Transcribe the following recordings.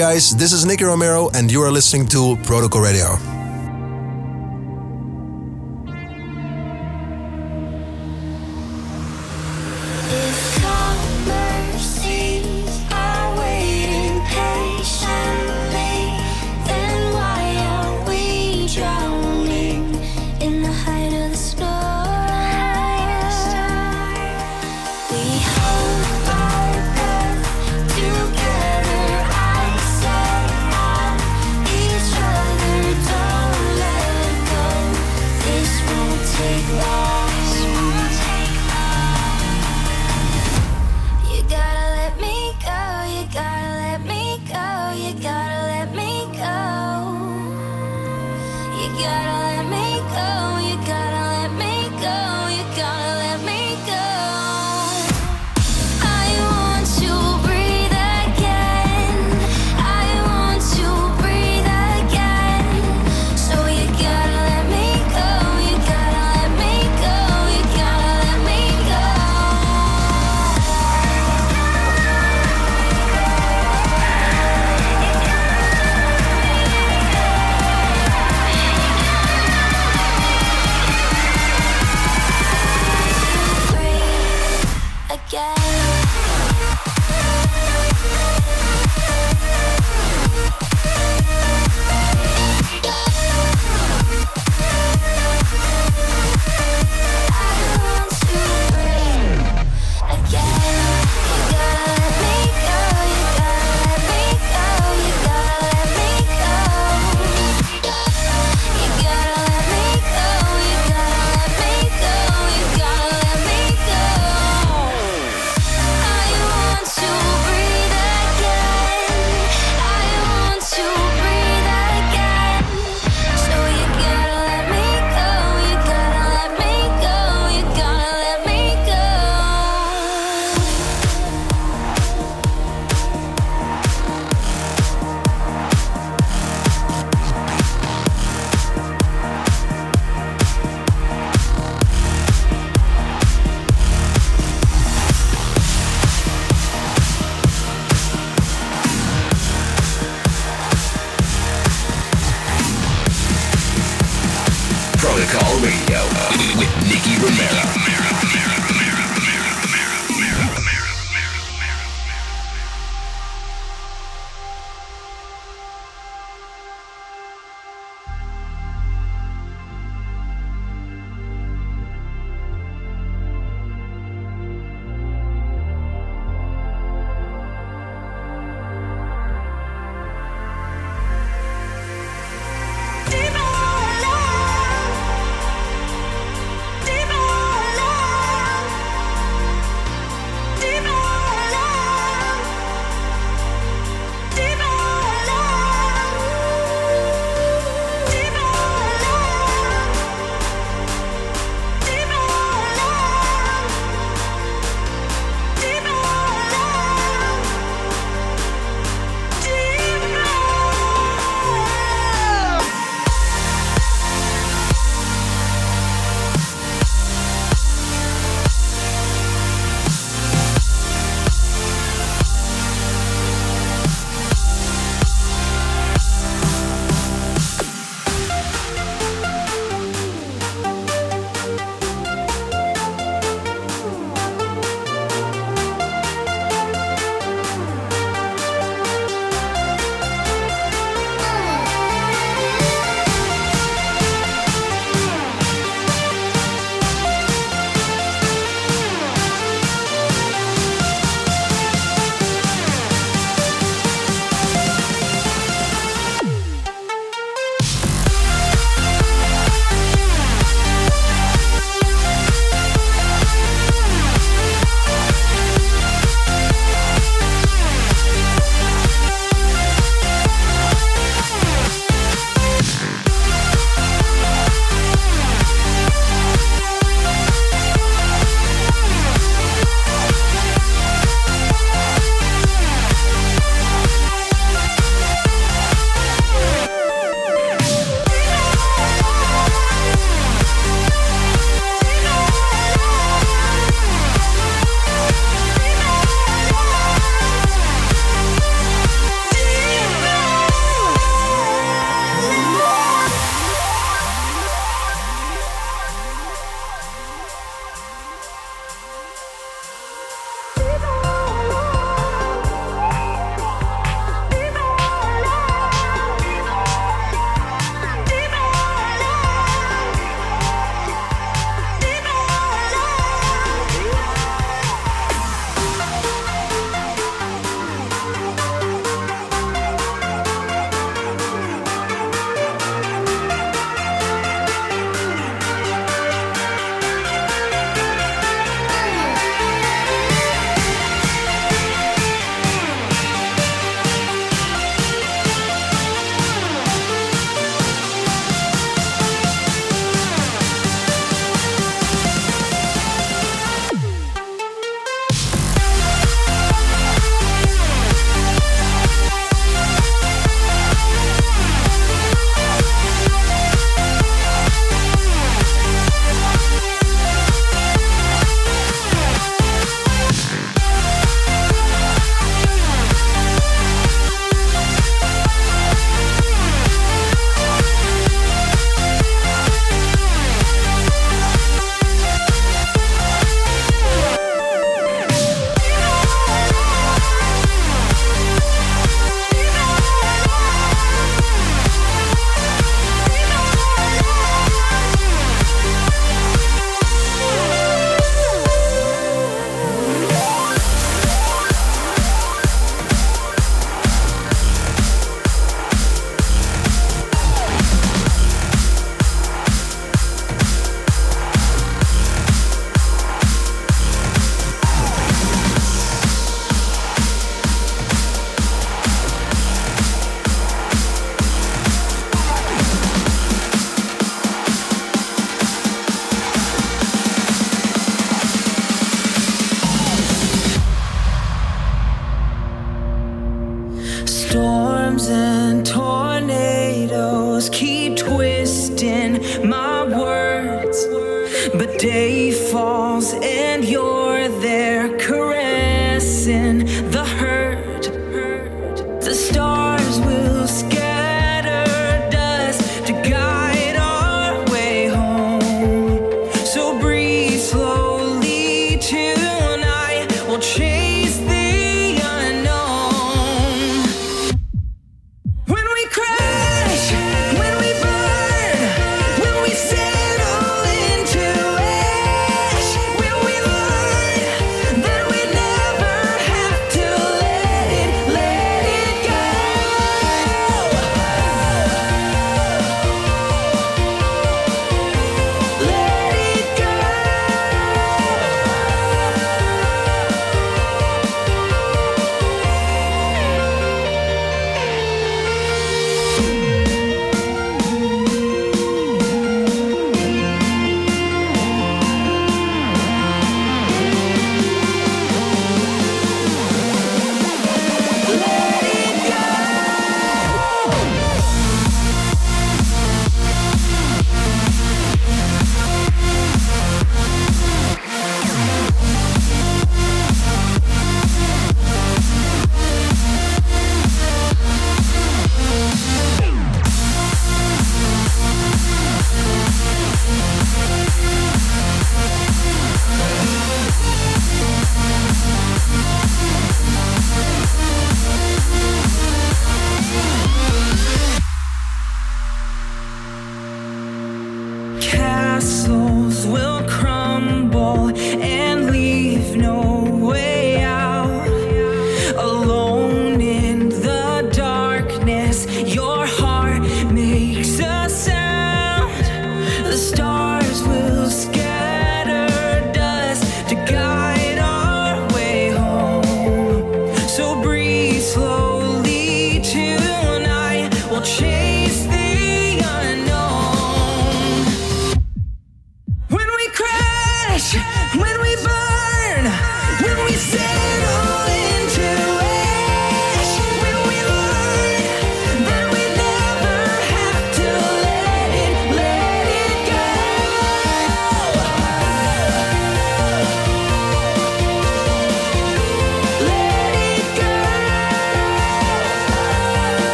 guys, this is Nicky Romero, and you are listening to Protocol Radio.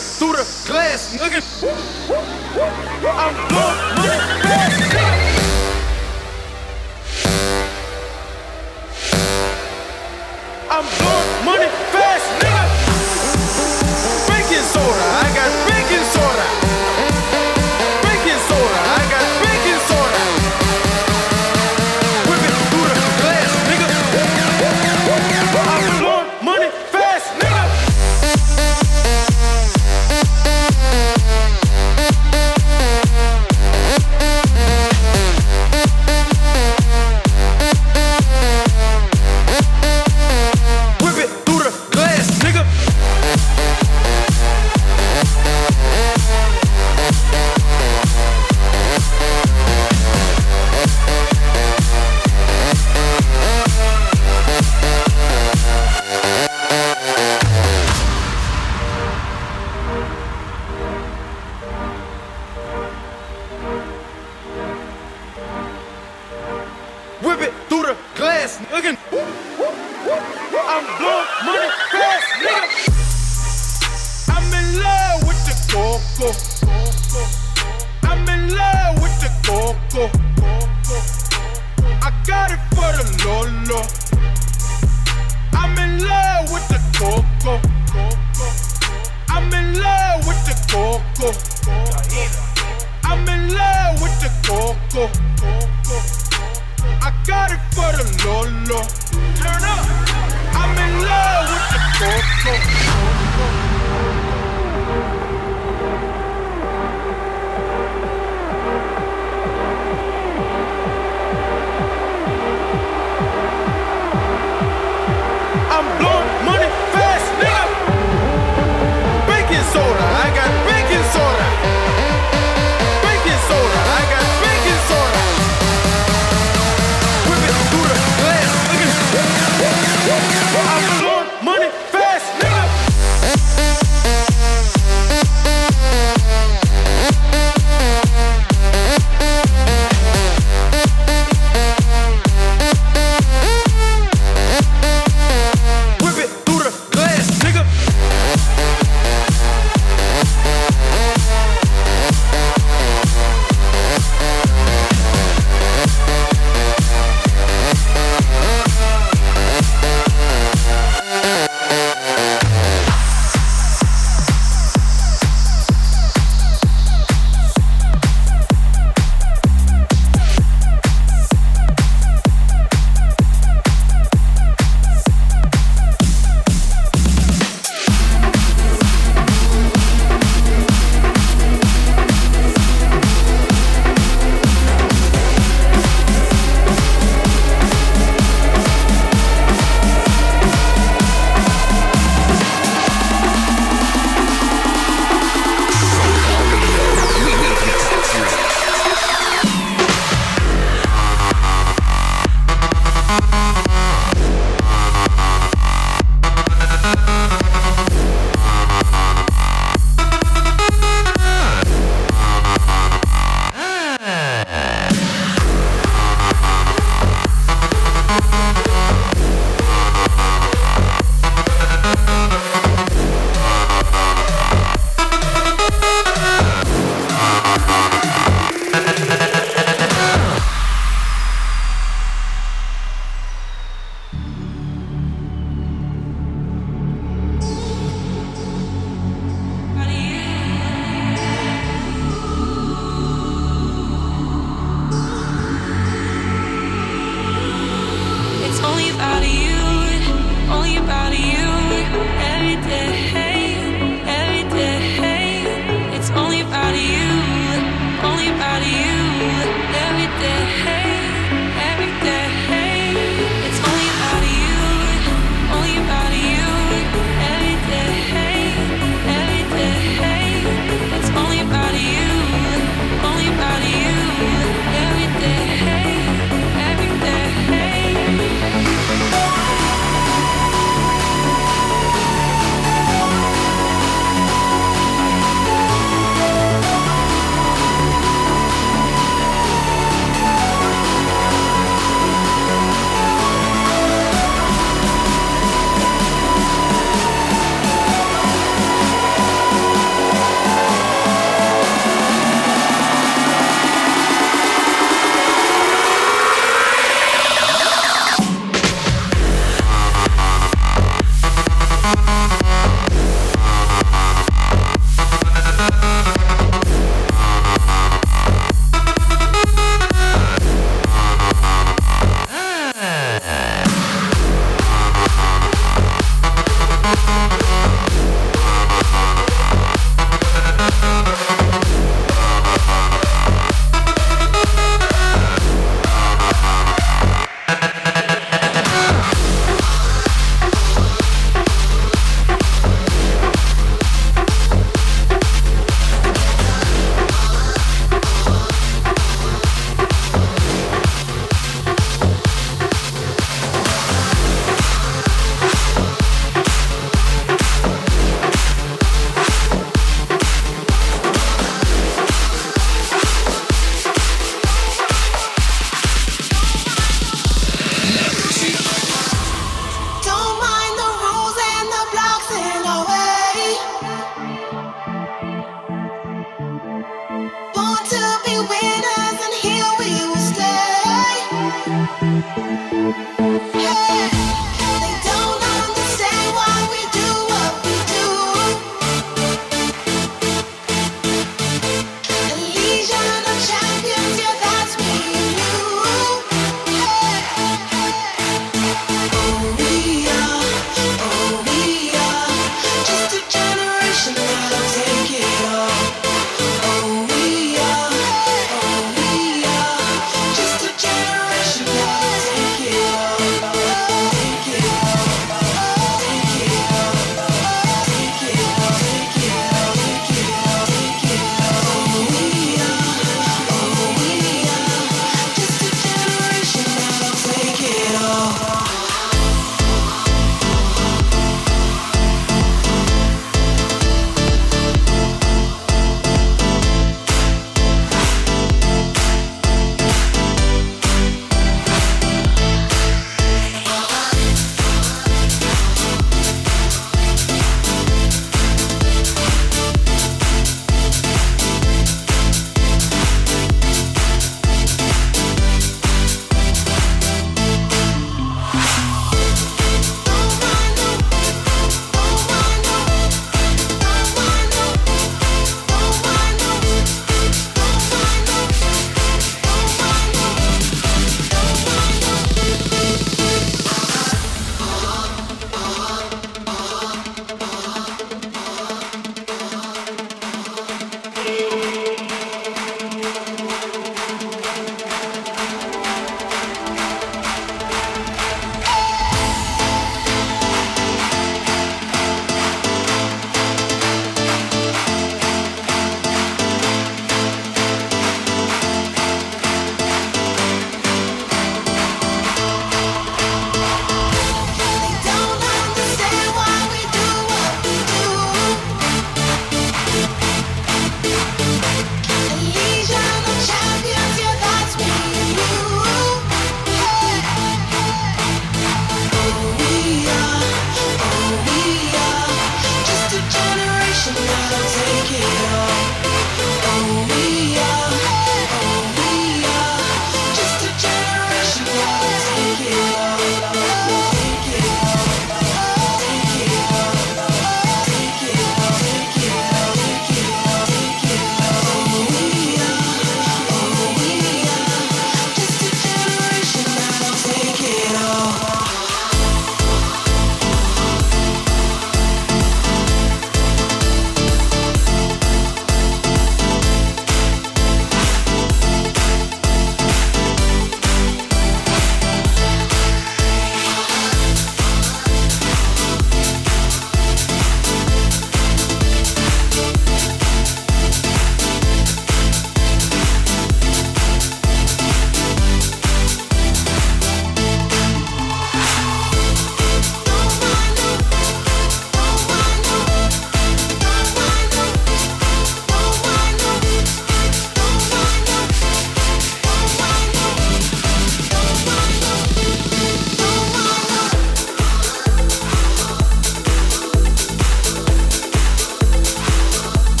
Through the glass, nigga. I'm coco.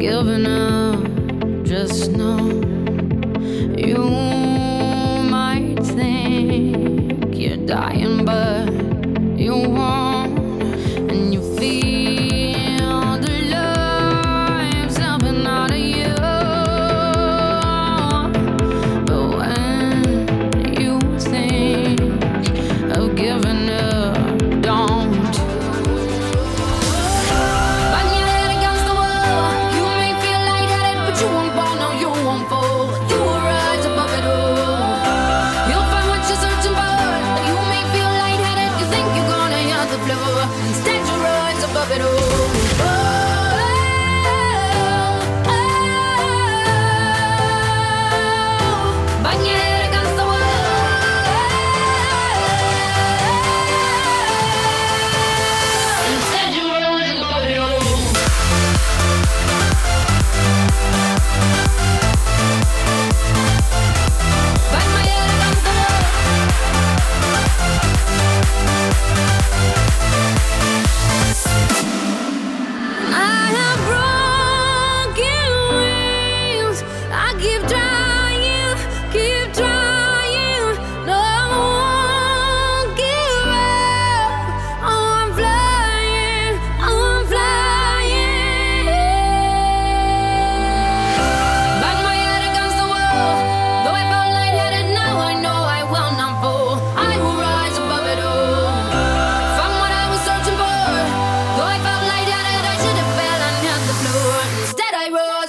giving up. Just know you might think you're dying.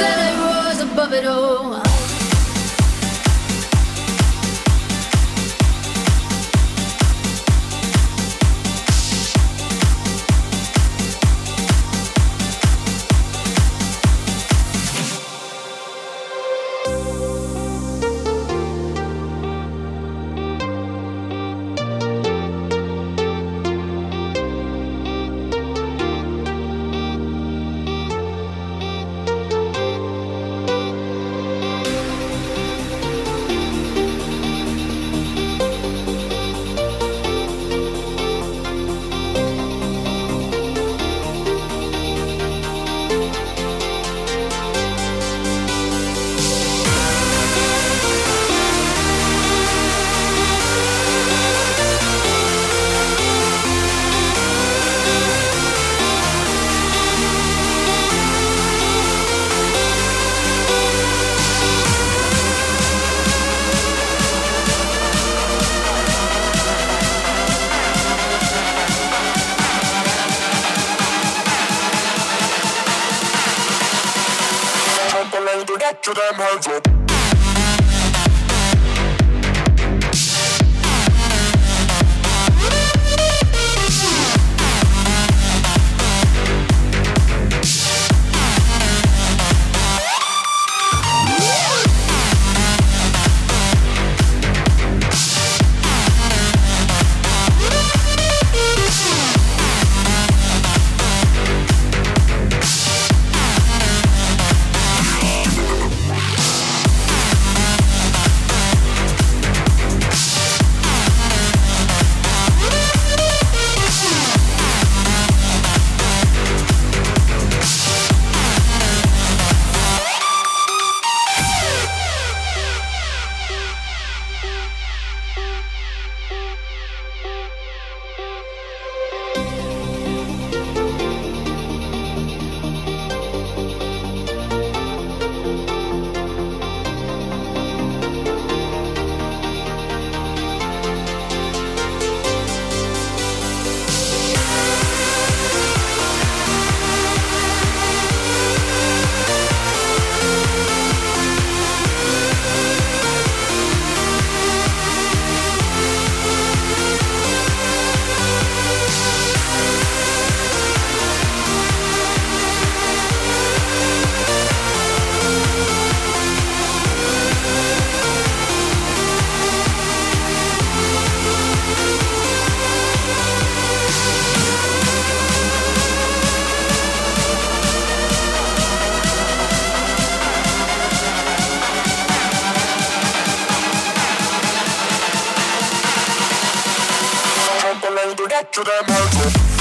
that I rose above it all. calculator, get to them hands up. To them all.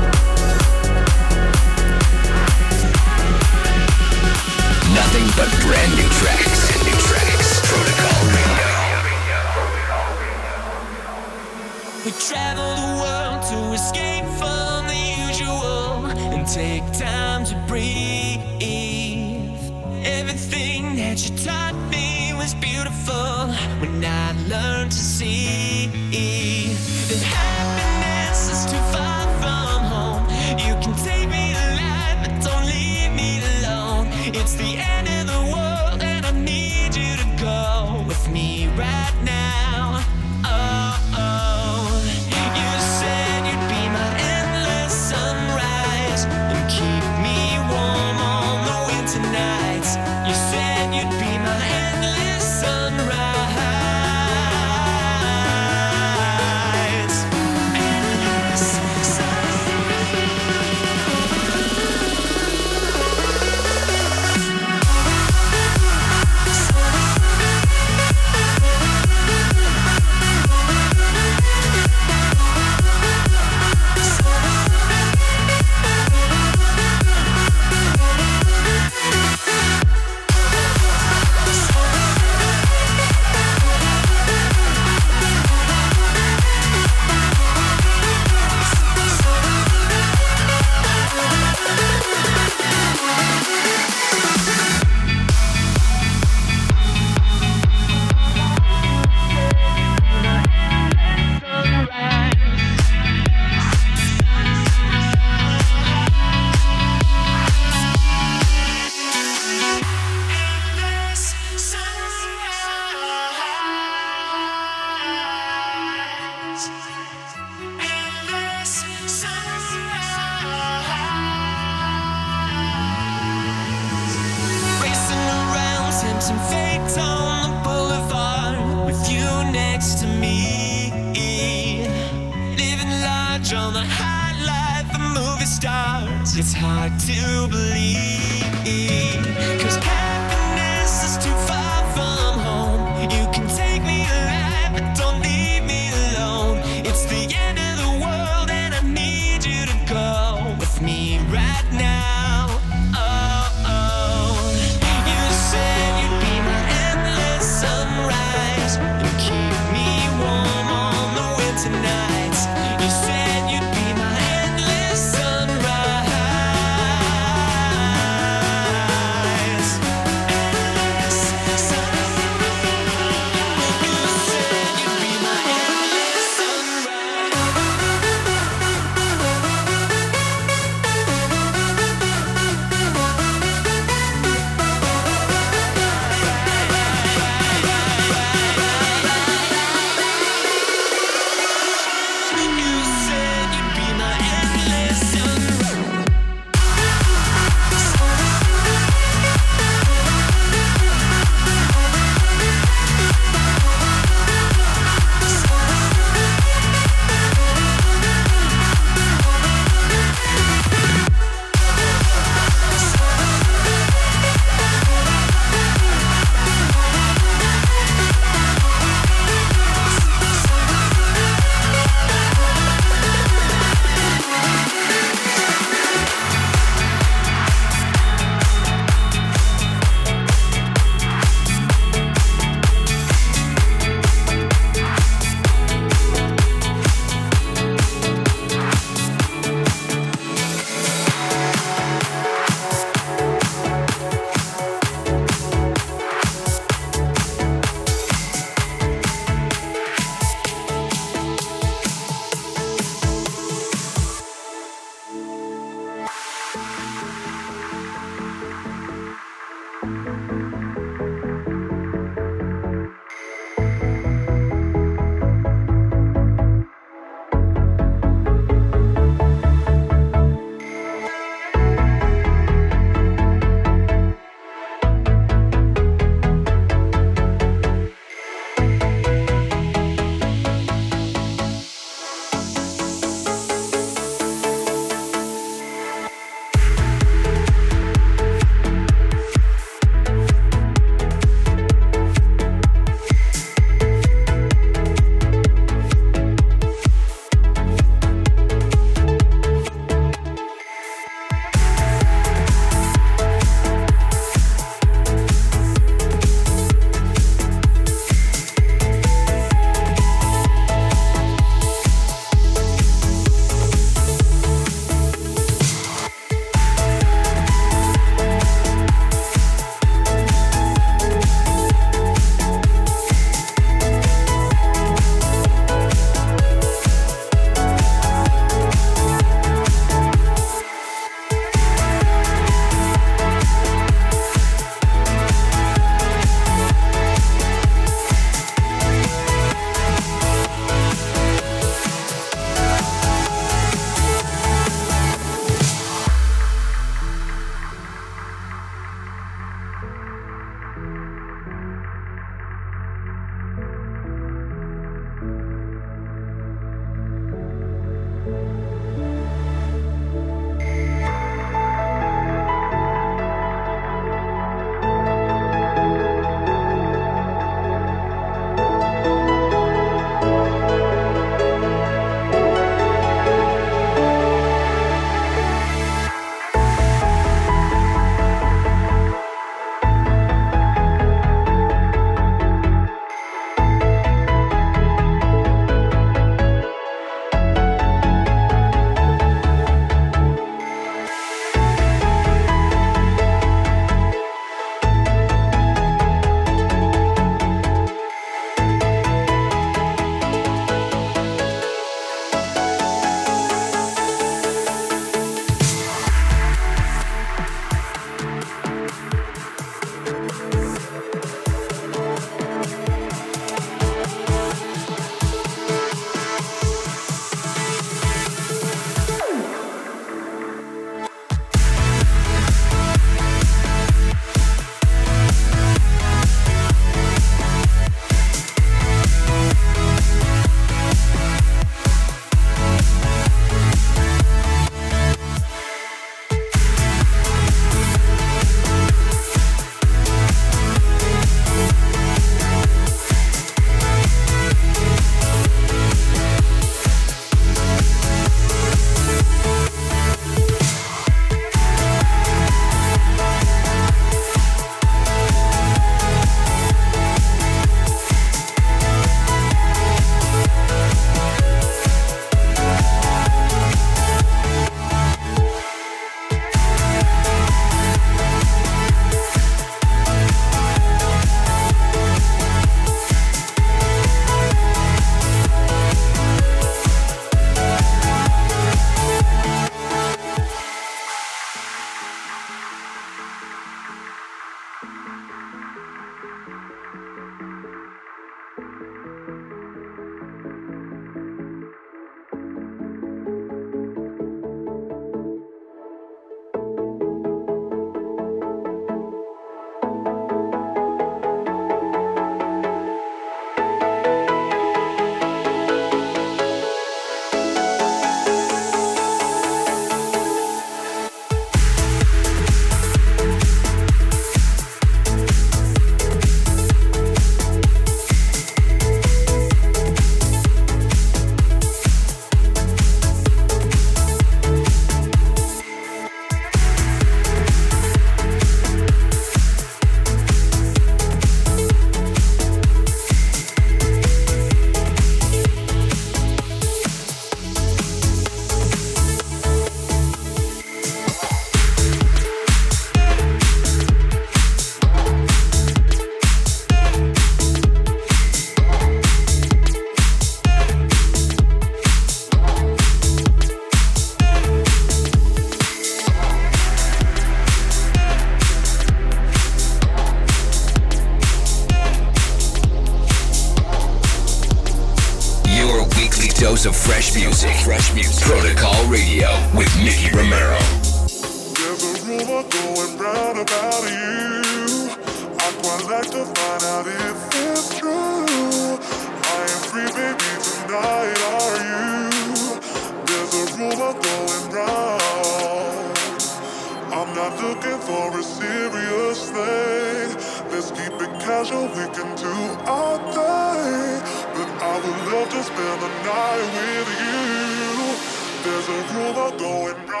There's a rumor going round.